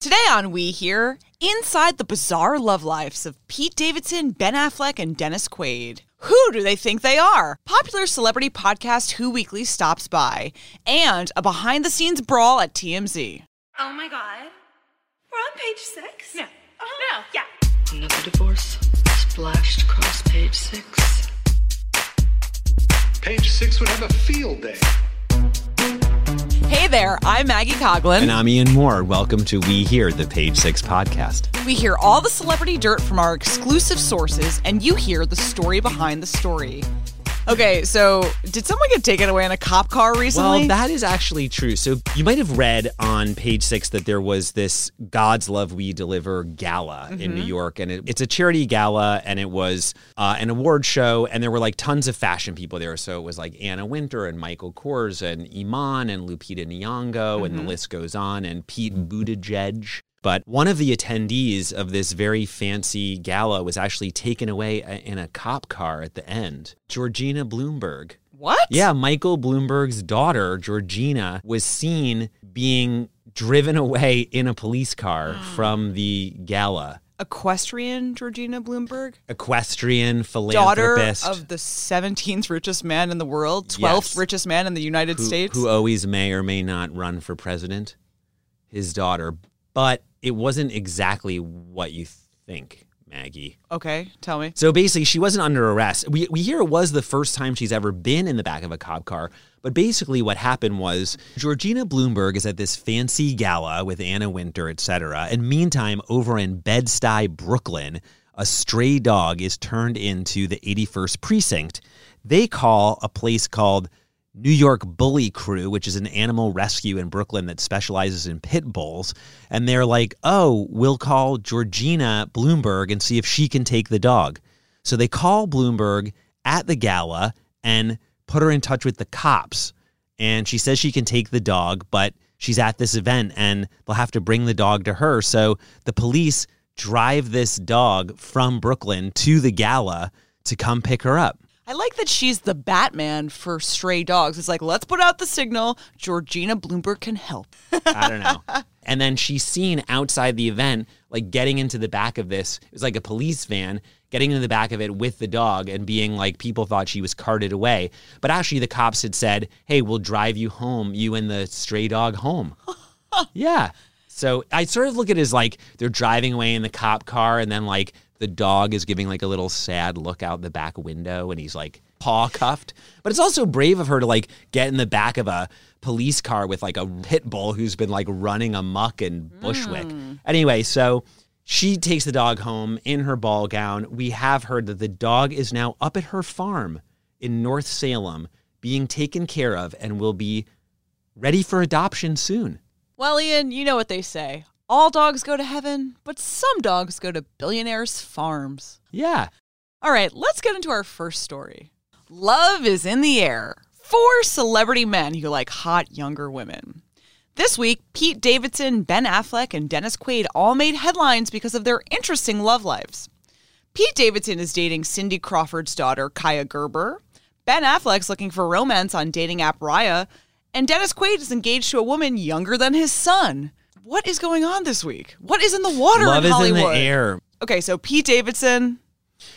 Today on We Hear, inside the bizarre love lives of Pete Davidson, Ben Affleck, and Dennis Quaid. Who do they think they are? Popular celebrity podcast Who Weekly stops by, and a behind the scenes brawl at TMZ. Oh my god. We're on page six? No. Oh, No. Yeah. Another divorce splashed across page six. Page six would have a field day. Hey there, I'm Maggie Coughlin. And I'm Ian Mohr. Welcome to We Hear, the Page Six podcast. We hear all the celebrity dirt from our exclusive sources, and you hear the story behind the story. Okay, so did someone get taken away in a cop car recently? Well, that is actually true. So you might have read on page six that there was this God's Love We Deliver gala in New York, and it, it's a charity gala, and it was uh, an award show, and there were like tons of fashion people there. So it was like Anna Wintour and Michael Kors and Iman and Lupita Nyong'o, and the list goes on, and Pete Buttigieg. But one of the attendees of this very fancy gala was actually taken away uh, in a cop car at the end. Georgina Bloomberg. what? Yeah, Michael Bloomberg's daughter, Georgina, was seen being driven away in a police car from the gala. Equestrian Georgina Bloomberg? Equestrian Daughter of the 17th richest man in the world, 12th Yes. richest man in the United who, States. who always may or may not run for president. His daughter. But it wasn't exactly what you think, Maggie. okay, tell me. So basically, she wasn't under arrest. We, we hear it was the first time she's ever been in the back of a cop car. But basically, what happened was Georgina Bloomberg is at this fancy gala with Anna Wintour, etc. And meantime, over in Bed-Stuy, Brooklyn, a stray dog is turned into the 81st precinct. They call a place called New York Bully Crew, which is an animal rescue in Brooklyn that specializes in pit bulls. And they're like, oh, we'll call Georgina Bloomberg and see if she can take the dog. So they call Bloomberg at the gala and put her in touch with the cops. And she says she can take the dog, but she's at this event and they'll have to bring the dog to her. So the police drive this dog from Brooklyn to the gala to come pick her up. I like that she's the Batman for stray dogs. It's like, let's put out the signal. Georgina Bloomberg can help. I don't know. And then she's seen outside the event, like getting into the back of this. It was like a police van getting into the back of it with the dog and being like, people thought she was carted away. But actually, the cops had said, hey, we'll drive you home, you and the stray dog home. yeah. So I sort of look at it as like they're driving away in the cop car, and then like the dog is giving like a little sad look out the back window, and he's like paw cuffed. But it's also brave of her to like get in the back of a police car with like a pit bull who's been like running amok in Bushwick. Mm. Anyway, so she takes the dog home in her ball gown. We have heard that the dog is now up at her farm in North Salem being taken care of and will be ready for adoption soon. Well, Ian, you know what they say. All dogs go to heaven, but some dogs go to billionaires' farms. Yeah. All right, let's get into our first story. Love is in the air. Four celebrity men who like hot younger women. This week, Pete Davidson, Ben Affleck, and Dennis Quaid all made headlines because of their interesting love lives. Pete Davidson is dating Cindy Crawford's daughter, Kaia Gerber. Ben Affleck's looking for romance on dating app Raya. And Dennis Quaid is engaged to a woman younger than his son. What is going on this week? What is in the water Love in is Hollywood? in the air. Okay, so Pete Davidson,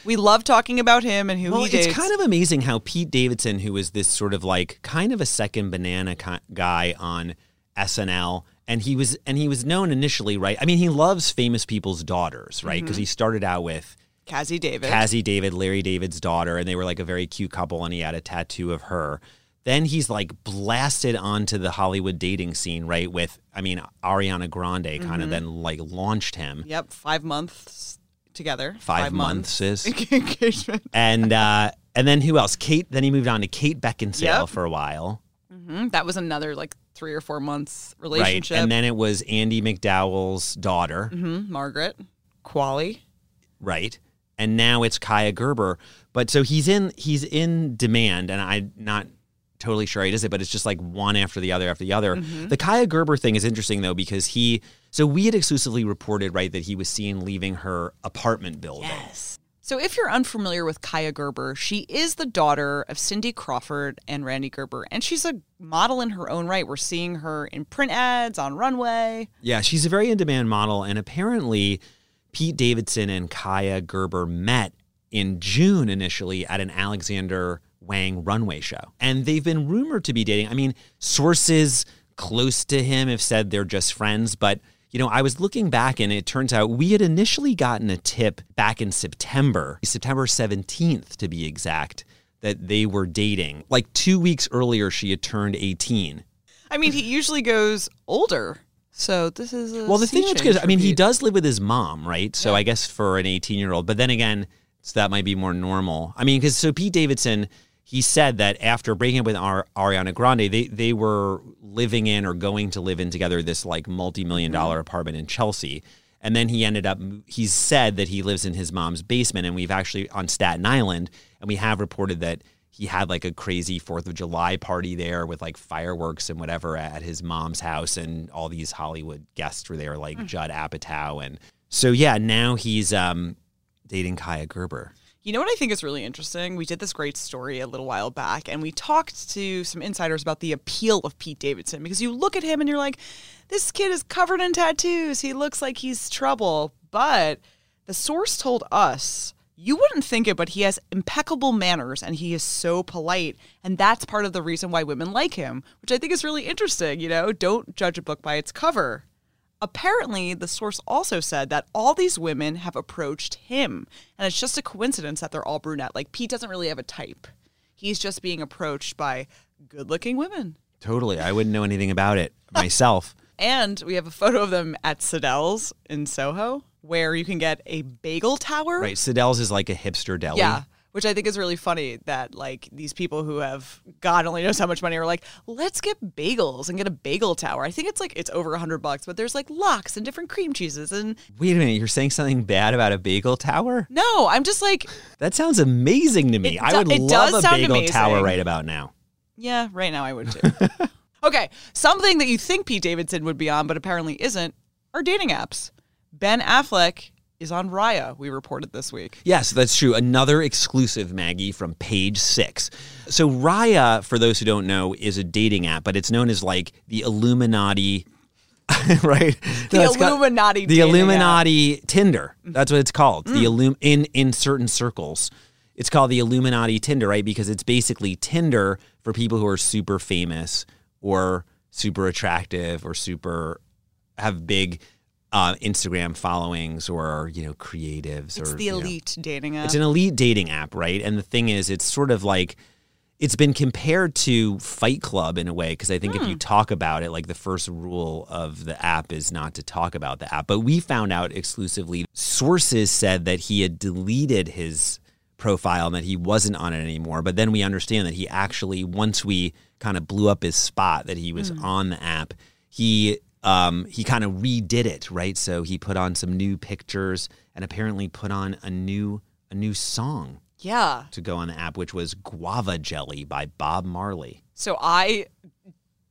we love talking about him and who Well, he dates. it's kind of amazing how Pete Davidson, who was this sort of like kind of a second banana guy on SNL, and he was and he was known initially, right? I mean, he loves famous people's daughters, right? Mm-hmm. Because he started out with Cazzie David. Cazzie David, Larry David's daughter, and they were like a very cute couple, and he had a tattoo of her. Then he's like blasted onto the Hollywood dating scene, right? With, I mean, Ariana Grande kind Mm-hmm. of then like launched him. Yep, five months together. Five months is. engagement. And uh, and then who else? Kate. Then he moved on to Kate Beckinsale Yep. for a while, Mhm, That was another like three or four months relationship. right? And then it was Andie MacDowell's daughter, Mhm, Margaret, Qualley. right? And now it's Kaia Gerber. But so he's in he's in demand, and I'm not totally sure he does it, but it's just like one after the other after the other. Mm-hmm. The Kaia Gerber thing is interesting though because he so we had exclusively reported right that he was seen leaving her apartment building. Yes. So, if you're unfamiliar with Kaia Gerber, she is the daughter of Cindy Crawford and Randy Gerber, and she's a model in her own right. We're seeing her in print ads on runway. Yeah, she's a very in demand model, and apparently Pete Davidson and Kaia Gerber met in June initially at an Alexander Wang runway show. And they've been rumored to be dating. I mean, sources close to him have said they're just friends, but you know, I was looking back and it turns out we had initially gotten a tip back in September, September 17th to be exact, that they were dating. Like 2 weeks earlier she had turned 18. I mean, he usually goes older. So this is a Well, the thing that's good, I mean, he does live with his mom, right? So I guess for an 18 year old, but then again, so that might be more normal. I mean, because so Pete Davidson, he said that after breaking up with Ar- Ariana Grande, they they were living in or going to live in together this like multi million dollar apartment in Chelsea. And then he ended up, he's said that he lives in his mom's basement. And we've actually on Staten Island, and we have reported that he had like a crazy Fourth of July party there with like fireworks and whatever at his mom's house, and all these Hollywood guests were there, like Judd Apatow, and so yeah, now he's um, dating Kaia Gerber. You know what I think is really interesting? We did this great story a little while back, and we talked to some insiders about the appeal of Pete Davidson because you look at him and you're like, this kid is covered in tattoos. He looks like he's trouble. But the source told us, you wouldn't think it, but he has impeccable manners and he is so polite. And that's part of the reason why women like him, which I think is really interesting. You know, don't judge a book by its cover. Apparently, the source also said that all these women have approached him, and it's just a coincidence that they're all brunette. Like, Pete doesn't really have a type. He's just being approached by good looking women. Totally, I wouldn't know anything about it myself. And we have a photo of them at Sadelle's in Soho, where you can get a bagel tower. right, Sadelle's is like a hipster deli. Yeah. Which I think is really funny that like these people who have God only knows how much money are like, let's get bagels and get a bagel tower. I think it's like it's over a hundred bucks, but there's like lox and different cream cheeses and Wait a minute, you're saying something bad about a bagel tower? no, I'm just like, That sounds amazing to me. I would it love a bagel amazing. tower right about now. yeah, right now I would too. okay, something that you think Pete Davidson would be on, but apparently isn't, are dating apps. Ben Affleck is on Raya. We reported this week. Yes, that's true. Another exclusive, Maggie, from page six. So, Raya, for those who don't know, is a dating app, but it's known as like the Illuminati, right? The it's Illuminati the Mm. Illuminati Tinder. That's what it's called. The illum in in certain circles. It's called the Illuminati Tinder, right? Because it's basically Tinder for people who are super famous or super attractive or super have big uh, Instagram followings or you know creatives It's or the you know, elite dating app. it's an elite dating app, right? And the thing is, it's sort of like it's been compared to Fight Club in a way because I think if you talk about it, like the first rule of the app is not to talk about the app. But we found out exclusively, sources said that he had deleted his profile and that he wasn't on it anymore. But then we understand that he actually, once we kind of blew up his spot that he was on the app, he um, he kind of redid it, right? So he put on some new pictures and apparently put on a new a new song yeah. to go on the app, which was Guava Jelly by Bob Marley. So I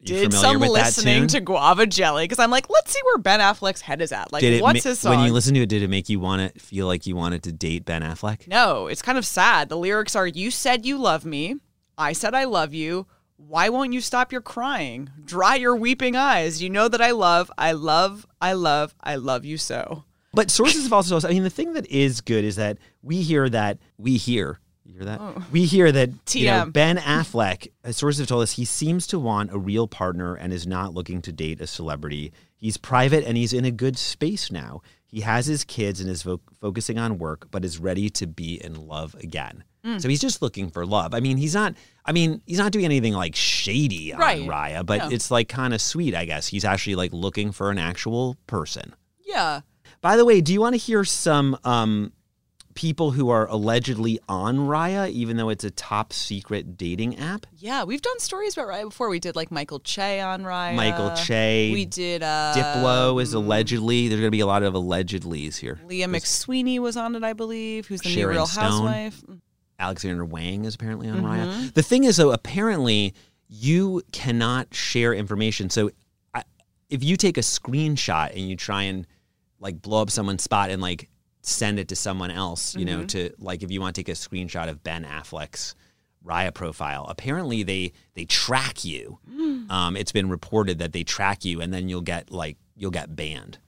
did some listening to Guava Jelly because I'm like, let's see where Ben Affleck's head is at. Like, Did what's ma- his song? when you listen to it? Did it make you want to feel like you wanted to date Ben Affleck? no, it's kind of sad. The lyrics are, "You said you love me, I said I love you. Why won't you stop your crying? Dry your weeping eyes. You know that I love, I love, I love, I love you so." But sources have also. I mean, the thing that is good is that we hear that we hear. You hear that? Oh. We hear that you know, TM. Ben Affleck. Uh, sources have told us, he seems to want a real partner and is not looking to date a celebrity. He's private and he's in a good space now. He has his kids and is fo- focusing on work, but is ready to be in love again. Mm. So he's just looking for love. I mean, he's not. I mean, he's not doing anything like shady on Right. Raya, but No. it's like kind of sweet, I guess. He's actually like looking for an actual person. Yeah. By the way, do you want to hear some um, people who are allegedly on Raya, even though it's a top secret dating app? Yeah, we've done stories about Raya before. We did like Michael Che on Raya. Michael Che, We did uh Diplo is allegedly. There's going to be a lot of allegedlys here. Leah McSweeney was on it, I believe, who's the Sharon new Real Stone. Housewife. Alexander Wang is apparently on Mm-hmm. Raya. The thing is, though, apparently you cannot share information. So I, if you take a screenshot and you try and like blow up someone's spot and like send it to someone else, you Mm-hmm. know, to like if you want to take a screenshot of Ben Affleck's Raya profile. Apparently they they track you. Mm. Um, it's been reported that they track you and then you'll get like you'll get banned.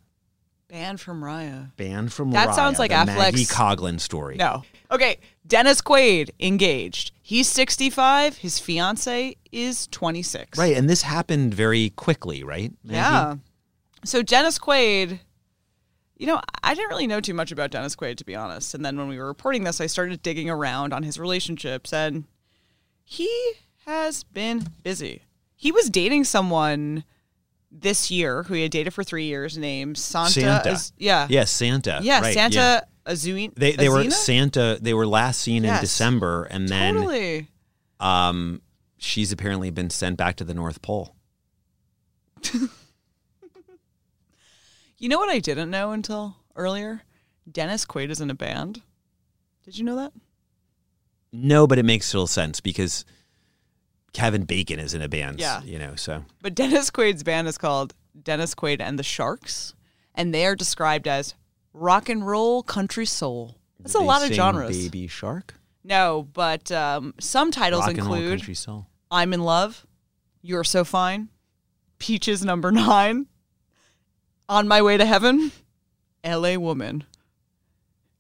Banned from Raya. Banned from That Raya, sounds like the Maggie Affleck's- Coughlin story. No. Okay. Dennis Quaid engaged. He's 65. His fiance is 26. Right, and this happened very quickly, right? Maggie? Yeah. So Dennis Quaid, you know, I didn't really know too much about Dennis Quaid to be honest. And then when we were reporting this, I started digging around on his relationships and he has been busy. He was dating someone this year who he had dated for 3 years named Santa. Santa. Az- yeah. Yeah, Santa. Yeah, right, Santa yeah. Azuin. They they were Santa. They were last seen in December, and then Totally. um, she's apparently been sent back to the North Pole. You know what I didn't know until earlier? Dennis Quaid is in a band. Did you know that? No, but it makes little sense because Kevin Bacon is in a band. Yeah. you know. So But Dennis Quaid's band is called Dennis Quaid and the Sharks, and they are described as rock and roll country soul. That's a lot of genres. Baby Shark. No, but um, some titles Rock roll include country soul. I'm in Love, You're So Fine, Peaches Number Nine, On My Way to Heaven, LA Woman.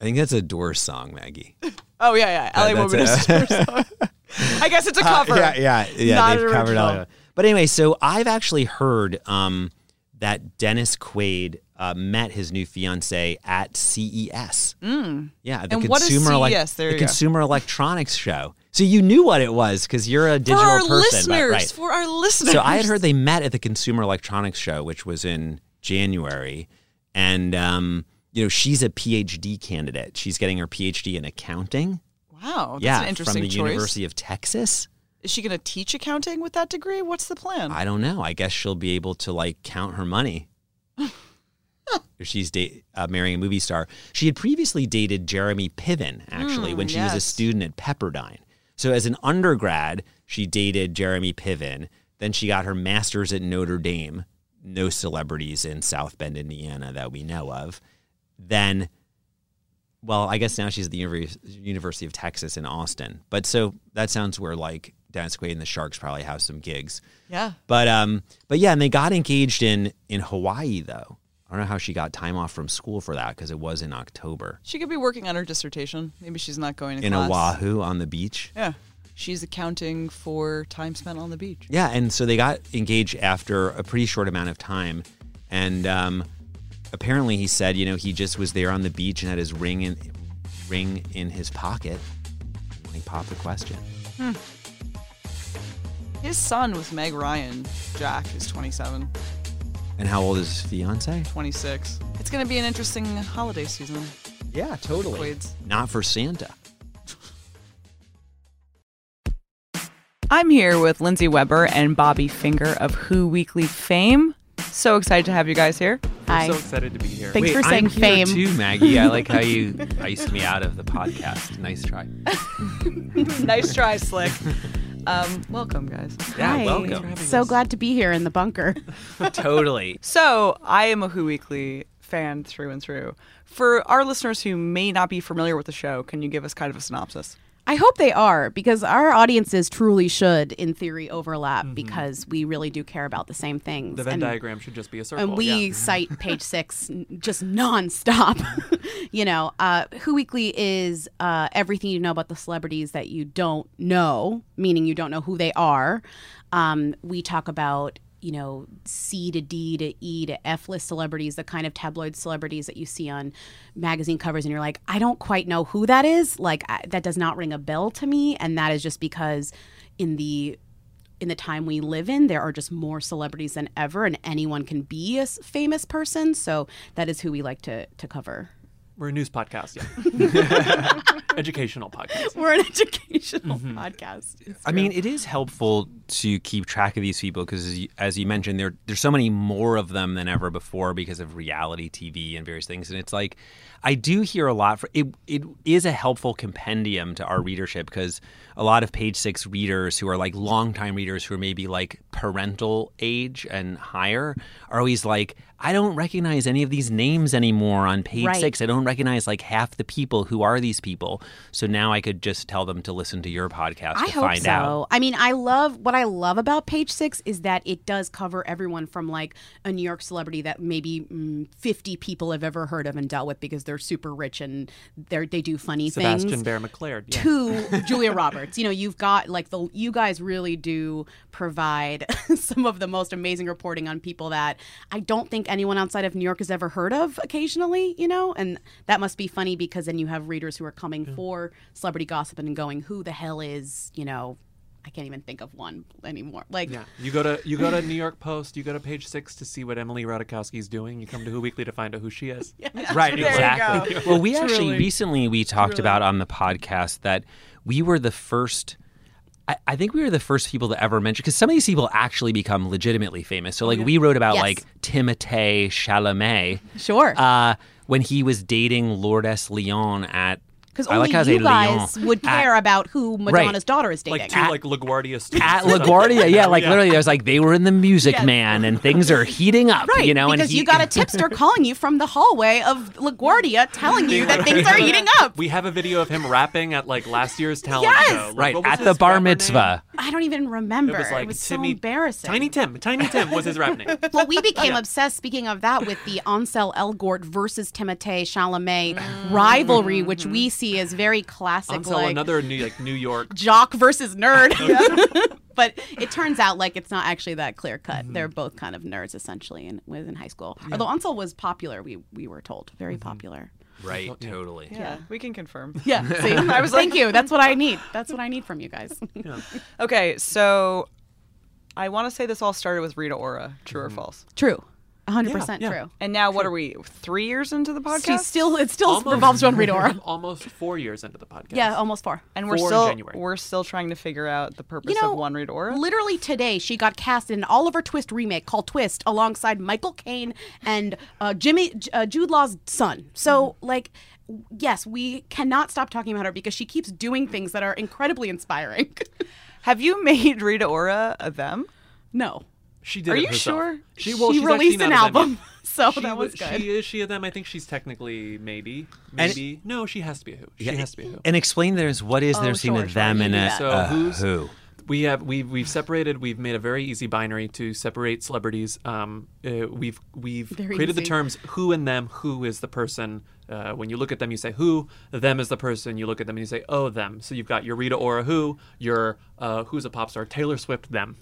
I think that's a Doors song, Maggie. Oh, yeah, yeah. LA That- Woman is a- a song. I guess it's a cover. Uh, yeah, yeah, yeah. Not they've covered all of it. But anyway, so I've actually heard um, that Dennis Quaid uh, met his new fiance at CES. Mm. Yeah, the And consumer elec- CES? There the you go. consumer electronics show. So you knew what it was because you're a For digital our person, listeners, right? for our listeners. So I had heard they met at the Consumer Electronics Show, which was in January, and um, you know she's a PhD candidate. She's getting her PhD in accounting. Wow, that's yeah, an interesting from the choice. University of Texas. Is she going to teach accounting with that degree? What's the plan? I don't know. I guess she'll be able to like count her money. If She's da- uh, marrying a movie star. She had previously dated Jeremy Piven, actually, Mm, when she was a student at Pepperdine. So, as an undergrad, she dated Jeremy Piven. Then she got her master's at Notre Dame. No celebrities in South Bend, Indiana that we know of. Then, well, I guess now she's at the University of Texas in Austin. But so that sounds where like Dennis Quaid and the Sharks probably have some gigs. yeah. But um, but yeah, and they got engaged in in Hawaii though. I don't know how she got time off from school for that because it was in October She could be working on her dissertation. Maybe she's not going to in class. Oahu on the beach. Yeah. She's accounting for time spent on the beach. Yeah, and so they got engaged after a pretty short amount of time, and um, apparently he said, you know, he just was there on the beach and had his ring in ring in his pocket when he popped the question. His son with Meg Ryan, Jack, is 27, And how old is his fiance? 26. It's going to be an interesting holiday season. Yeah, totally. Quaid's. Not for Santa. I'm here with Lindsey Weber and Bobby Finger of Who Weekly fame. So excited to have you guys here. Hi. I'm so excited to be here. Thanks for saying I'm here fame. too, Maggie. I like how you iced me out of the podcast. Nice try. nice try, Slick. Um, welcome, guys. Yeah, Hi. welcome. So glad to be here in the bunker. totally. So, I am a Who Weekly fan through and through. For our listeners who may not be familiar with the show, can you give us kind of a synopsis? I hope they are because our audiences truly should, in theory, overlap because we really do care about the same things. The Venn And- diagram should just be a circle. And we yeah. cite page six just nonstop. you know, uh, Who Weekly is uh, everything you know about the celebrities that you don't know, meaning you don't know who they are. Um, we talk about, you know, C to D to E to F list celebrities, the kind of tabloid celebrities that you see on magazine covers, and you're like, I don't quite know who that is. Like, I, that does not ring a bell to me. And that is just because in the in the time we live in, there are just more celebrities than ever, and anyone can be a famous person. So that is who we like to to cover. We're a news podcast, yeah. Educational podcast. We're an educational mm-hmm. podcast. It's I mean, it is helpful to keep track of these people because, as you, as you mentioned, there there's so many more of them than ever before because of reality TV and various things. And it's like, I do hear a lot. For it, it is a helpful compendium to our readership because a lot of Page Six readers who are like longtime readers who are maybe like parental age and higher are always like, I don't recognize any of these names anymore on Page Right. Six. I don't recognize like half the people. Who are these people? So now I could just tell them to listen to your podcast I to hope find so. out. I mean, I love what I love about Page Six is that it does cover everyone from like a New York celebrity that maybe mm, fifty people have ever heard of and dealt with because they're super rich and they they do funny things. Sebastian things. Bear McClard. Yeah. to Julia Roberts. You know, you've got like the you guys really do provide some of the most amazing reporting on people that I don't think anyone outside of New York has ever heard of occasionally, you know? And that must be funny because then you have readers who are coming for celebrity gossip and going, Who the hell is, you know, I can't even think of one anymore. Like Yeah, you go to you go to New York Post, you go to page six to see what Emily Ratajkowski is doing. You come to Who Weekly to find out who she is. Right, There exactly. Well, we actually recently we talked about on the podcast that we were the first. I, I think we were the first people to ever mention because some of these people actually become legitimately famous. So, like, we wrote about Yes. like Timothée Chalamet Sure. uh, when he was dating Lourdes Leon at. Because I only like you guys Leon. would At- care about who Madonna's daughter is dating. Like two like LaGuardia students. at. LaGuardia, yeah, like Yeah. literally, I was like, they were in the Music Man, and things are heating up, Right, you know. because and he, you got a tipster calling you from the hallway of LaGuardia telling you that things are heating up. We have a video of him rapping at like last year's talent Yes! show. Like, right at the bar mitzvah. name? Mitzvah. I don't even remember. It was like so Timmy, embarrassing. Tiny Tim. Tiny Tim was his rap name. Well, we became obsessed. Speaking of that, with the Ansel Elgort versus Timothée Chalamet mm. rivalry, which mm-hmm. we see as very classic, Ansel, like another New like New York. jock versus nerd. but it turns out like it's not actually that clear cut. Mm-hmm. They're both kind of nerds essentially, in within high school. Although Ansel was popular, we we were told very mm-hmm. popular. Right, totally. Yeah, we can confirm. Yeah. See, I was thank you. That's what I need. That's what I need from you guys. Okay, so I want to say this all started with Rita Ora. True or mm-hmm. false? True. 100% yeah. true. And now, what are we? Three years into the podcast? She's still it still Almost- revolves around Rita Ora. Almost four years into the podcast. Yeah, almost four. and we're four in still January. we're still trying to figure out the purpose You know, of one Rita Ora. literally today she got cast in an Oliver Twist remake called Twist alongside Michael Caine and uh, Jimmy uh, Jude Law's son. So like. Yes, we cannot stop talking about her because she keeps doing things that are incredibly inspiring. Have you made Rita Ora a them? no, She did Are it you herself. sure? She, well, she she's released an not a them album, so She that was wa- good. She is she a them? I think she's technically maybe And- maybe no. She has to be a who. She has to be a who. And explain there's what is Oh, there between sure, a sure, them and do a, that. So a who's- who? We have we've we've separated. We've made a very easy binary to separate celebrities. Um, uh, we've we've Very created the terms who and them. Who is the person? Uh, when you look at them, you say who. Them is the person. You look at them and you say oh them. So you've got your Rita Ora who. Your uh, who's a pop star Taylor Swift them.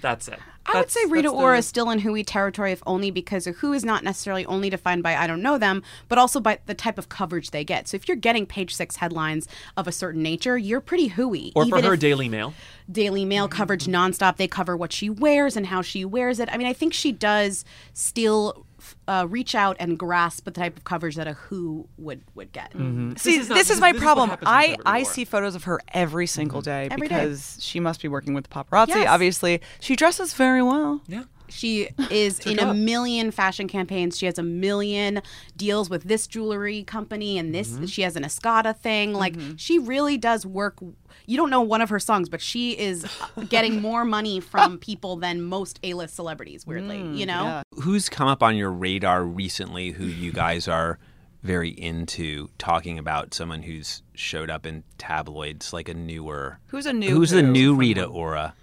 That's it. I would say Rita that's the- Ora is still in Whoey territory, if only because a Who is not necessarily only defined by I don't know them, but also by the type of coverage they get. So if you're getting page six headlines of a certain nature, you're pretty Whoey. Or for her, Daily Mail. Daily Mail coverage nonstop. They cover what she wears and how she wears it. I mean, I think she does still uh, reach out and grasp the type of coverage that a Who would would get. See, is this not- is, this is- my this problem. happens with I, I see photos of her every single day Every day. because she must be working with the paparazzi. Yes. Obviously, she dresses very well. Yeah. She is in a million fashion campaigns. She has a million deals with this jewelry company and this. Mm-hmm. She has an Escada thing. Like she really does work. You don't know one of her songs, but she is getting more money from people than most A-list celebrities. Weirdly, Mm, you know. Who's come up on your radar recently who you guys are very into talking about someone who's showed up in tabloids like a newer Who's a new? Who's the new Rita Ora?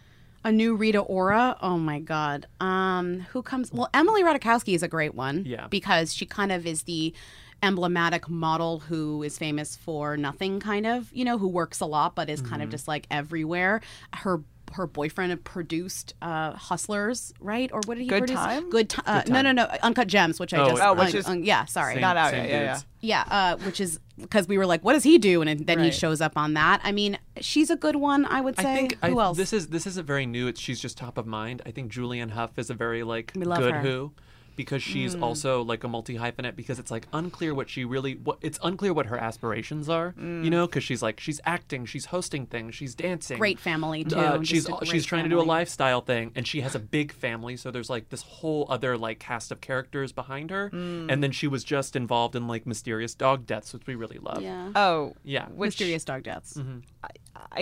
A new Rita Ora. Oh my God. Um, who comes? Well, Emily Ratajkowski is a great one. Yeah. Because she kind of is the emblematic model who is famous for nothing, kind of. You know, who works a lot but is Mm-hmm. kind of just like everywhere. Her her boyfriend had produced uh, Hustlers, right? Or what did he Good produce? Time? Good time. Uh, no, no, no. Uncut Gems, which I Oh, just. Oh, which uh, is- uh, yeah. Sorry. Same- Not out same yet, yeah, dudes. Yeah, uh, which is because we were like, "What does he do?" And then he Right. shows up on that. I mean, she's a good one, I would say. I think Who I, else? this is this isn't very new. It's she's just top of mind. I think Julianne Hough is a very like We love good her. who because she's Mm. also like a multi hyphenate because it's like unclear what she really what it's unclear what her aspirations are. You know, because she's like she's acting, she's hosting things, she's dancing. great family too. Uh, she's a she's trying to do a lifestyle thing, and she has a big family. So there's like this whole other like cast of characters behind her, Mm. and then she was just involved in like mysterious dog deaths, which we really love. Yeah. Oh, Yeah. Which Mysterious dog deaths. I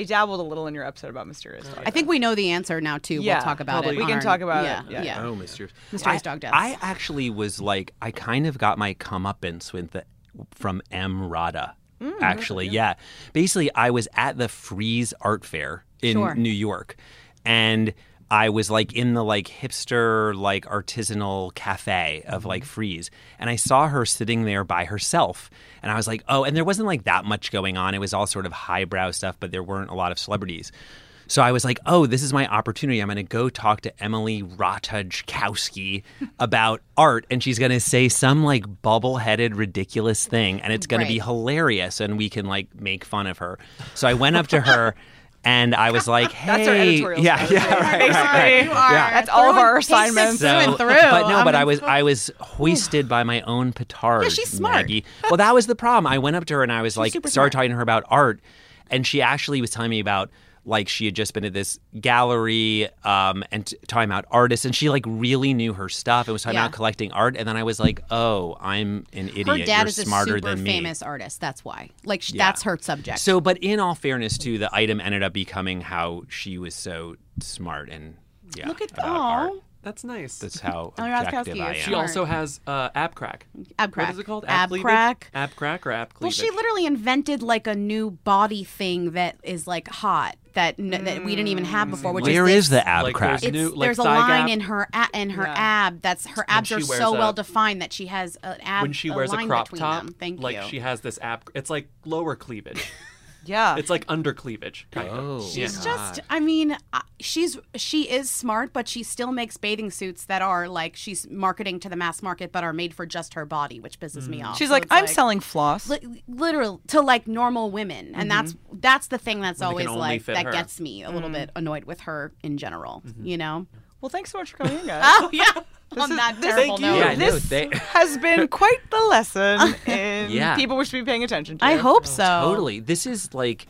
dabbled a little in your episode about mysterious dog. I think we know the answer now too. Yeah, we'll talk about probably. it. We can our- talk about yeah, it, yeah. Yeah. Oh, mysterious. Mysterious I, dog deaths. I actually was like, I kind of got my comeuppance with the from EmRata. Mm, actually, yeah. Basically, I was at the Frieze Art Fair in Sure. New York, and I was like in the like hipster like artisanal cafe of Mm-hmm. like Frieze, and I saw her sitting there by herself, and I was like, oh, and there wasn't like that much going on. It was all sort of highbrow stuff, but there weren't a lot of celebrities. So I was like, oh, this is my opportunity. I'm going to go talk to Emily Ratajkowski about art, and she's going to say some like bubble headed, ridiculous thing, and it's going to be hilarious, and we can like make fun of her. So I went up to her. And I was like, "Hey, That's our editorial yeah, strategy. yeah, right, Basically, right, right. yeah. that's all of our assignments. through and through. But no, I but I was I was hoisted by my own petard. Yeah, she's smart. Maggie. Well, that was the problem. I went up to her and I was like, super started smart. talking to her about art, and she actually was telling me about like she had just been at this gallery um, and t- talking about artists, and she like really knew her stuff and was talking Yeah. about collecting art. And then I was like, oh, I'm an idiot. her dad You're is a smarter super than me. famous artist. That's why. Like sh Yeah. that's her subject. So, but in all fairness, too, the item ended up becoming how she was so smart and yeah, Look at about art. That's nice. That's how Emily objective I am. she also has uh, ab crack. ab crack. is it called? Ab cleavage? crack. Ab crack or ab Well, she literally invented like a new body thing that is like hot that n- that we didn't even have before. Which Where is is the ab Like, crack? there's new- like there's a line gap. in her a- in her Yeah. ab that's her abs are so a- well defined that she has an ab. when she wears a line crop top, them. Thank like you. she has this ab. It's like lower cleavage. Yeah. it's like under cleavage. Kind Oh. of. She's Yeah. just, I mean, she's she is smart, but she still makes bathing suits that are like she's marketing to the mass market, but are made for just her body, which pisses me mm. off. She's So like, I'm selling floss. li- literal to like normal women, and that's mm-hmm. that's the thing that's When always like that her. gets me a little mm. bit annoyed with her in general. Mm-hmm. You know? well, thanks so much for coming in, guys. Oh yeah. On is- that this- terrible thank note. you. Yeah, no, this they- has been quite the lesson in Yeah. people we should be paying attention to. I hope so. Totally. This is like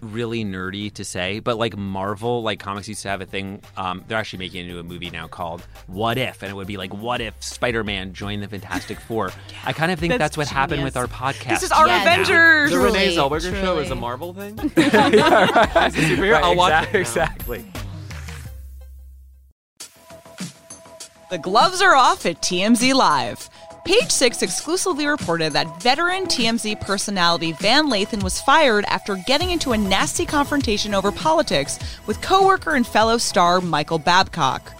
really nerdy to say, but like Marvel, like comics used to have a thing. Um, they're actually making it into a movie now called What If, and it would be like, What if Spider Man joined the Fantastic Four? I kind of think that's, That's what happened with our podcast. This is our Yes. Avengers. The Renee Truly, Zellweger show is a. Marvel thing. As a superhero, Right, I'll watch it. now. exactly. The gloves are off at TMZ Live. Page Six exclusively reported that veteran TMZ personality Van Lathan was fired after getting into a nasty confrontation over politics with coworker and fellow star Michael Babcock.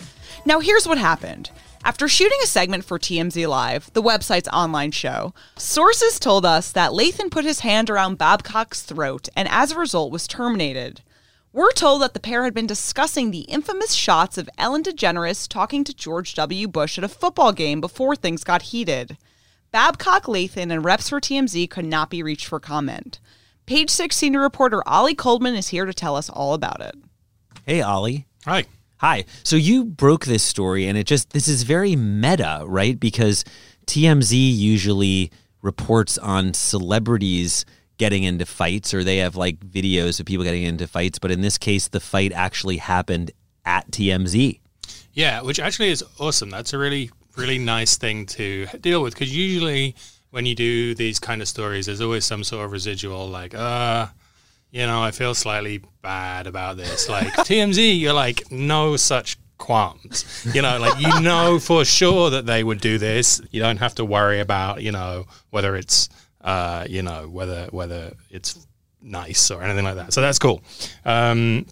Now, here's what happened. After shooting a segment for TMZ Live, the website's online show, sources told us that Lathan put his hand around Babcock's throat and as a result was terminated. We're told that the pair had been discussing the infamous shots of Ellen DeGeneres talking to George W. Bush at a football game before things got heated. Babcock, Lathan, and reps for TMZ could not be reached for comment. Page Six senior reporter Ollie Coleman is here to tell us all about it. Hey, Ollie. Hi. Hi. So you broke this story, and it just, this is very meta, right? Because TMZ usually reports on celebrities getting into fights, or they have like videos of people getting into fights. But in this case, the fight actually happened at TMZ. Yeah, which actually is awesome. That's a really, really nice thing to deal with because usually when you do these kind of stories, there's always some sort of residual like, uh, you know, I feel slightly bad about this. Like TMZ, you're like, no such qualms. You know, like you know for sure that they would do this. You don't have to worry about, you know, whether it's, uh, you know, whether whether it's nice or anything like that. So that's cool. Um,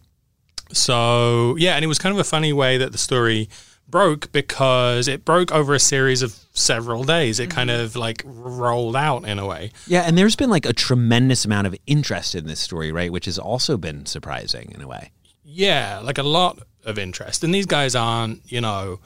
so yeah, and it was kind of a funny way that the story broke because it broke over a series of several days. It kind of like rolled out in a way. Yeah, and there's been like a tremendous amount of interest in this story, right? Which has also been surprising in a way. Yeah, like a lot of interest. And these guys aren't, you know,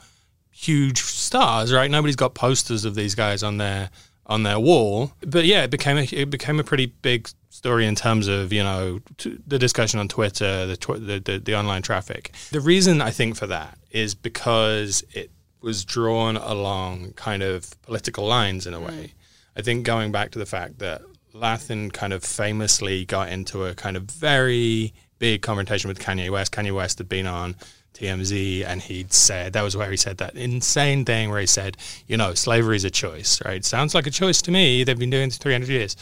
huge stars, right? Nobody's got posters of these guys on their on their wall. But yeah, it became a it became a pretty big story in terms of you know t- the discussion on Twitter, the, tw- the the the online traffic. The reason I think for that is because it was drawn along kind of political lines in a mm. way. I think going back to the fact that Lathan kind of famously got into a kind of very big confrontation with Kanye West. Kanye West had been on TMZ and he'd said, that was where he said that insane thing where he said, you know, slavery is a choice, right? Sounds like a choice to me. They've been doing for 300 years.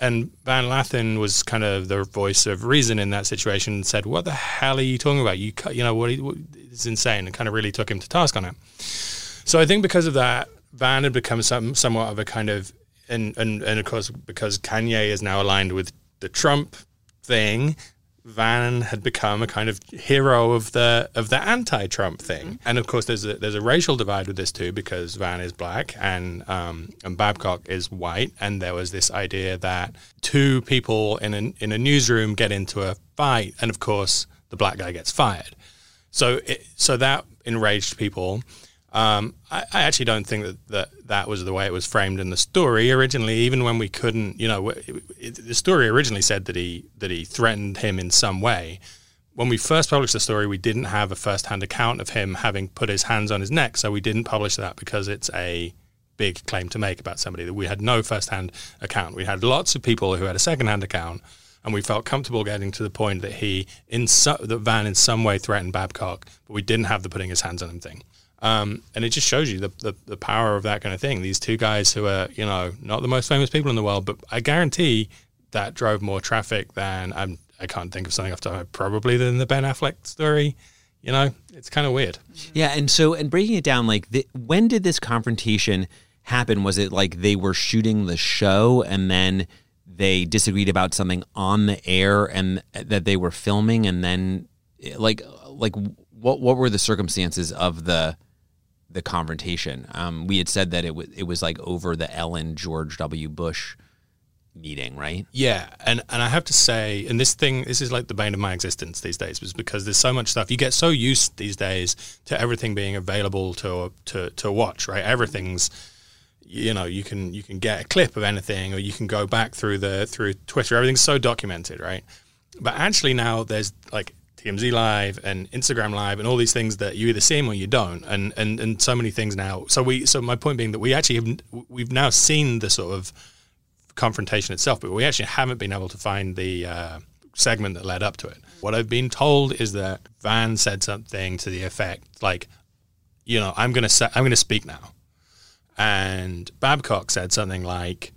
And Van Lathan was kind of the voice of reason in that situation and said, what the hell are you talking about? You, you know, what, what it's insane and kind of really took him to task on it. So I think because of that, Van had become some, somewhat of a kind of and and and of course because Kanye is now aligned with the Trump thing, Van had become a kind of hero of the of the anti-Trump thing. And of course, there's a there's a racial divide with this too because Van is black and um, and Babcock is white, and there was this idea that two people in a in a newsroom get into a fight, and of course the black guy gets fired. So it, so that enraged people. Um, I, I actually don't think that, that that was the way it was framed in the story originally. Even when we couldn't, you know, it, it, the story originally said that he that he threatened him in some way. When we first published the story, we didn't have a first-hand account of him having put his hands on his neck, so we didn't publish that because it's a big claim to make about somebody that we had no first-hand account. We had lots of people who had a second-hand account, and we felt comfortable getting to the point that he in so, that Van in some way threatened Babcock, but we didn't have the putting his hands on him thing. Um, and it just shows you the, the, the power of that kind of thing. These two guys who are, you know, not the most famous people in the world, but I guarantee that drove more traffic than I'm, I can't think of something off the top probably than the Ben Affleck story. You know, it's kind of weird. Yeah, and so and breaking it down, like the, when did this confrontation happen? Was it like they were shooting the show and then they disagreed about something on the air and that they were filming, and then like like what what were the circumstances of the the confrontation? Um, we had said that it was it was like over the Ellen George W. Bush meeting, right? Yeah, and and I have to say, and this thing, this is like the bane of my existence these days, was because there's so much stuff. You get so used these days to everything being available to to to watch, right? Everything's you know you can you can get a clip of anything or you can go back through the through twitter everything's so documented right but actually now there's like TMZ Live and Instagram Live and all these things that you either see them or you don't, and and and so many things now. So we so my point being that we actually have we've now seen the sort of confrontation itself, but we actually haven't been able to find the uh, segment that led up to it. What I've been told is that Van said something to the effect like, you know, I'm gonna say, I'm gonna speak now, and Babcock said something like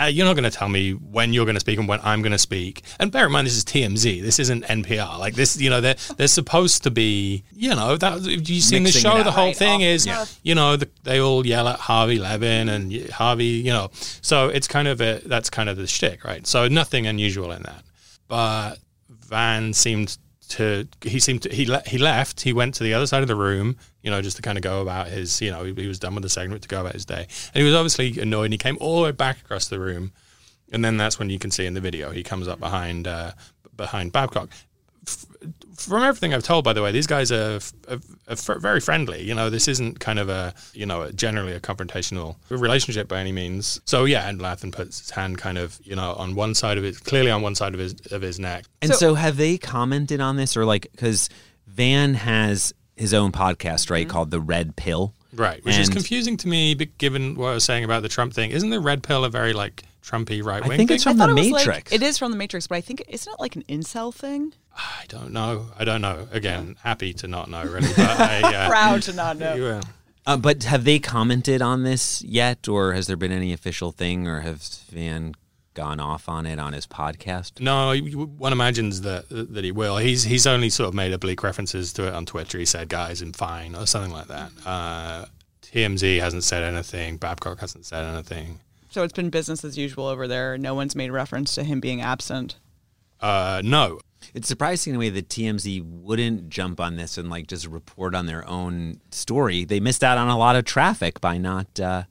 uh, you're not going to tell me when you're going to speak and when I'm going to speak. And bear in mind, this is TMZ. This isn't NPR. Like this, you know, they're they're supposed to be, you know, that you seen the show. it The whole Right, thing off is, the cuff. you know, the, they all yell at Harvey Levin and Harvey, you know. So it's kind of a that's kind of the shtick, right? So nothing unusual in that. But Van seemed to he seemed to he le- he left. He went to the other side of the room, you know, just to kind of go about his, you know, he, he was done with the segment to go about his day, and he was obviously annoyed. And he came all the way back across the room, and then that's when you can see in the video he comes up behind uh, behind Babcock. F- from everything I've told, by the way, these guys are, are, are very friendly. You know, this isn't kind of a you know generally a confrontational relationship by any means. So yeah, and Lathan puts his hand kind of you know on one side of it, clearly on one side of his of his neck. And so, have they commented on this or like because Van has his own podcast, right, mm-hmm. called The Red Pill. Right, which is confusing to me, given what I was saying about the Trump thing. Isn't the red pill a very like Trumpy right wing? I think it's from The thought it was like- Matrix. it is from the Matrix, but I think isn't it like an incel thing? I don't know. I don't know. Again, happy to not know really. But I, uh, Proud to not know. yeah. Uh, but have they commented on this yet, or has there been any official thing, or has Van gone off on it on his podcast? No, one imagines that that he will. He's he's only sort of made oblique references to it on Twitter. He said, "Guys, I'm fine" or something like that. Uh, TMZ hasn't said anything. Babcock hasn't said anything. So it's been business as usual over there. No one's made reference to him being absent. Uh, no, It's surprising to way that TMZ wouldn't jump on this and like just report on their own story. They missed out on a lot of traffic by not uh,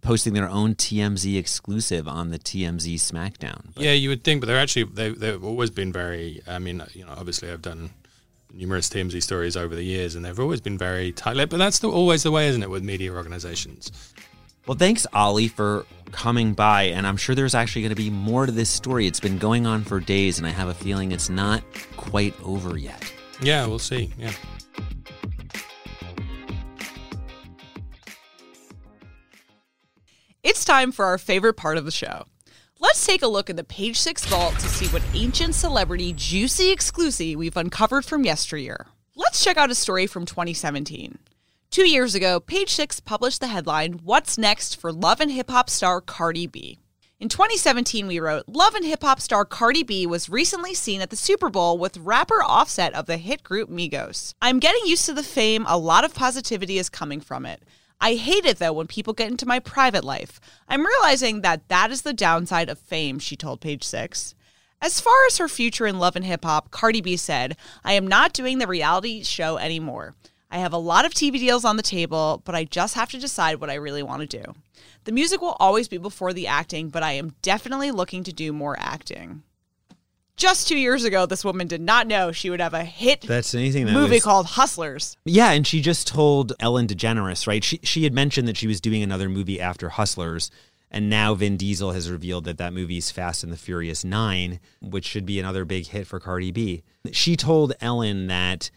posting their own TMZ exclusive on the TMZ SmackDown. But- Yeah, you would think, but they're actually they they've always been very. I mean, you know, obviously I've done numerous TMZ stories over the years, and they've always been very tight-lipped. But that's the, always the way, isn't it, with media organizations? Well, thanks, Ollie, for coming by. And I'm sure there's actually going to be more to this story. It's been going on for days, and I have a feeling it's not quite over yet. Yeah, we'll see. Yeah. It's time for our favorite part of the show. Let's take a look in the Page Six vault to see what ancient celebrity juicy exclusive we've uncovered from yesteryear. Let's check out a story from 2017. Two years ago, Page Six published the headline, What's Next for Love and Hip Hop star Cardi B. In 2017, we wrote, Love and hip hop star Cardi B was recently seen at the Super Bowl with rapper Offset of the hit group Migos. I'm getting used to the fame, a lot of positivity is coming from it. I hate it though when people get into my private life. I'm realizing that that is the downside of fame, she told Page Six. As far as her future in love and hip hop, Cardi B said, I am not doing the reality show anymore. I have a lot of TV deals on the table, but I just have to decide what I really want to do. The music will always be before the acting, but I am definitely looking to do more acting. Just two years ago, this woman did not know she would have a hit That's anything that movie was- called Hustlers. Yeah, and she just told Ellen DeGeneres, right? She she had mentioned that she was doing another movie after Hustlers, and now Vin Diesel has revealed that that movie is Fast and the Furious 9, which should be another big hit for Cardi B. She told Ellen that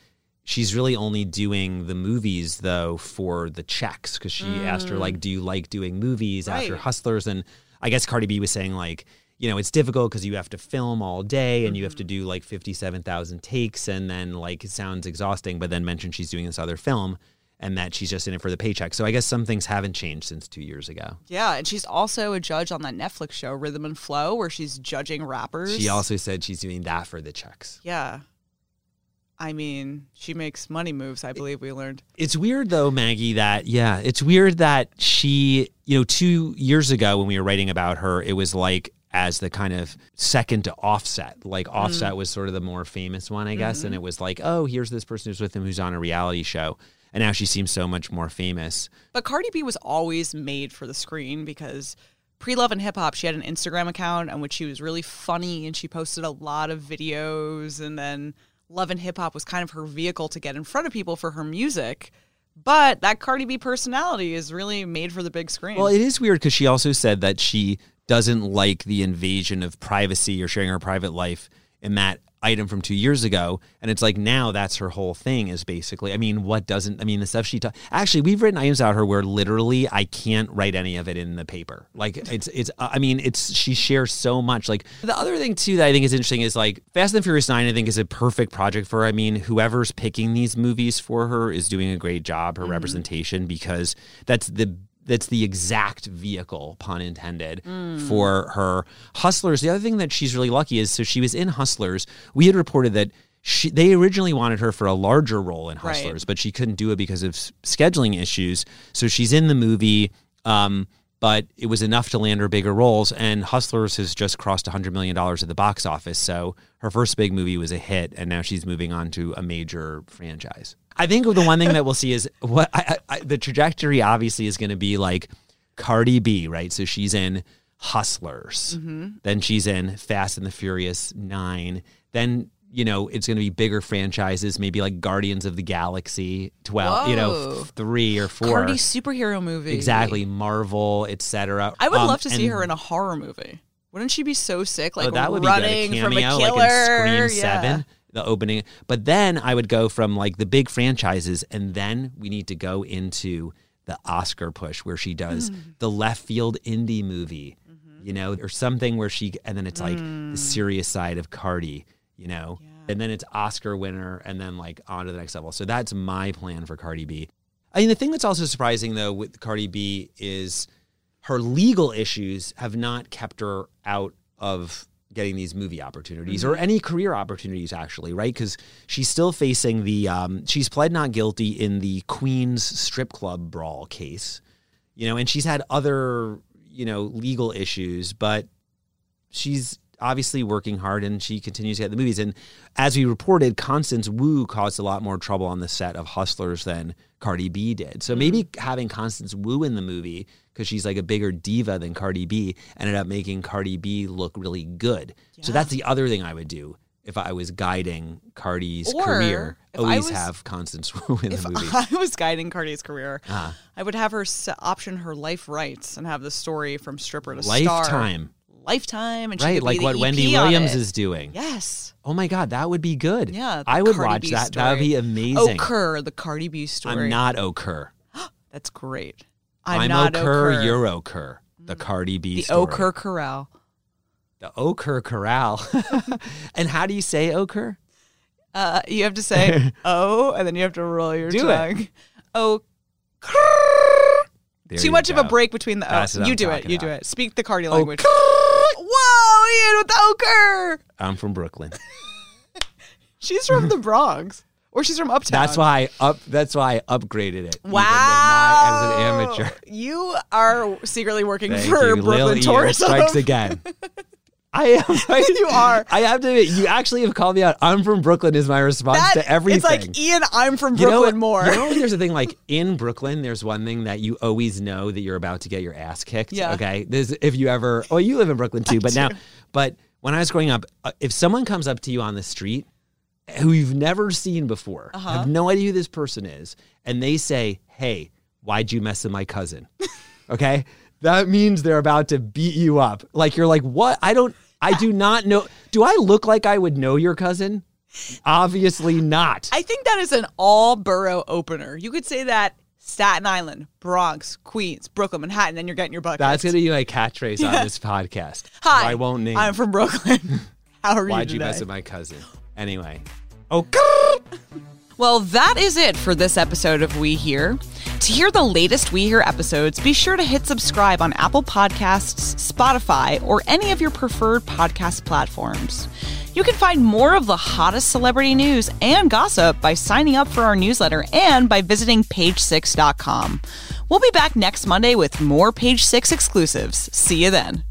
she's really only doing the movies though for the checks because she asked her mm. like, "Do you like doing movies after Hustlers?" And I guess Cardi B was saying like, you know, it's difficult because you have to film all day and you have to mm-hmm. do like 57,000 takes and then like it sounds exhausting, but then mentioned she's doing this other film and that she's just in it for the paycheck. So I guess some things haven't changed since two years ago. Yeah, and she's also a judge on that Netflix show, Rhythm and Flow, where she's judging rappers. She also said she's doing that for the checks. Yeah. I mean, she makes money moves, I believe we learned. It's weird though, Maggie, that yeah, it's weird that she, you know, 2 years ago when we were writing about her, it was like as the kind of second to Offset. Like mm-hmm. Offset was sort of the more famous one, I guess, and mm-hmm. it was like, "Oh, here's this person who's with him who's on a reality show." And now she seems so much more famous. But Cardi B was always made for the screen because pre Love and Hip Hop, she had an Instagram account on which she was really funny and she posted a lot of videos. And then Love and Hip Hop was kind of her vehicle to get in front of people for her music. But that Cardi B personality is really made for the big screen. Well, it is weird because she also said that she doesn't like the invasion of privacy or sharing her private life in that item from two years ago. And it's like now that's her whole thing is basically, I mean, what doesn't, I mean, the stuff she, ta- actually, we've written items out her where literally I can't write any of it in the paper. Like it's, it's, uh, I mean, it's, she shares so much. Like the other thing too that I think is interesting is like Fast and Furious 9, I think is a perfect project for her. I mean, whoever's picking these movies for her is doing a great job, her representation, because that's the that's the exact vehicle, pun intended, for her. Hustlers. The other thing that she's really lucky is so she was in Hustlers. We had reported that she they originally wanted her for a larger role in Right. Hustlers, but she couldn't do it because of s- scheduling issues. So she's in the movie. Um, but it was enough to land her bigger roles, and Hustlers has just crossed $100 million at the box office. So her first big movie was a hit, and now she's moving on to a major franchise. I think the one thing that we'll see is what I, I, the trajectory obviously is going to be like Cardi B, right? So she's in Hustlers, then she's in Fast and the Furious Nine, then you know it's going to be bigger franchises, maybe like Guardians of the Galaxy twelve, you know, Whoa. three or four. Cardi superhero movie. Exactly, Marvel, etc. I would Um, love to see her in a horror movie. Wouldn't she be so sick, like oh, that would be running good. A from a cameo, killer? like in Scream Yeah. Seven, the opening. But then I would go from like the big franchises, and then we need to go into the Oscar push where she does Hmm. the left field indie movie, Mm-hmm. you know, or something where she, and then it's like Hmm. the serious side of Cardi, you know, and then it's Oscar winner, and then like on to the next level. So that's my plan for Cardi B. I mean, the thing that's also surprising though with Cardi B is her legal issues have not kept her out of getting these movie opportunities or any career opportunities actually right because she's still facing the um, she's pled not guilty in the Queens strip club brawl case you know and she's had other you know legal issues but she's obviously working hard and she continues to get the movies. And as we reported, Constance Wu caused a lot more trouble on the set of Hustlers than Cardi B did. So maybe having Constance Wu in the movie, because she's like a bigger diva than Cardi B, ended up making Cardi B look really good. So that's the other thing I would do. If I was guiding Cardi's Or career, always was- have Constance Wu in the movie. If I was guiding Cardi's career, Ah. I would have her option her life rights and have the story from stripper to star. Lifetime, Lifetime, and right? Like what EP Wendy Williams is doing. Yes. Oh my God, that would be good. Yeah, I would Cardi watch B that. That would be amazing. Okur, the Cardi B story. I'm not Okur. That's great. I'm, I'm, not Okur, Okur. You're Okur. The Cardi B the story. Okur Corral. The Okur Corral. and how do you say Okur? Uh, you have to say oh, and then you have to roll your Do it. tongue. Oh, There too much of a break between the oh. You do it. You do it. Speak the Cardi language. Okur. Whoa, Ian with the Okur. I'm from Brooklyn. She's from the Bronx. Or she's from Uptown. That's why I up. That's why I upgraded it. Wow. as an amateur. You are secretly working Thank for you. Brooklyn Lil Ian Tourism. strikes again. I am. Right? You are. I have to admit, you actually have called me out. I'm from Brooklyn. Is my response That- to everything. It's like Ian, I'm from You know Brooklyn more. You know, here's the thing. Like in Brooklyn, there's one thing that you always know that you're about to get your ass kicked. Yeah. Okay. This if you ever. Oh, you live in Brooklyn too. But now, but when I was growing up, uh, if someone comes up to you on the street who you've never seen before, Uh-huh. have no idea who this person is, and they say, "Hey, why'd you mess with my cousin?" okay, that means they're about to beat you up. Like you're like, "What? I don't. I do not know. Do I look like I would know your cousin?" Obviously not. I think that is an all borough opener. You could say that Staten Island, Bronx, Queens, Brooklyn, Manhattan, and then you're getting your butt. That's gonna be my catchphrase on this podcast. Hi. I won't name. I'm from Brooklyn. How are you? Why'd you you today? mess with my cousin? Anyway. Oh, Well, that is it for this episode of We Hear. To hear the latest We Hear episodes, be sure to hit subscribe on Apple Podcasts, Spotify, or any of your preferred podcast platforms. You can find more of the hottest celebrity news and gossip by signing up for our newsletter and by visiting page6.com. We'll be back next Monday with more Page 6 exclusives. See you then.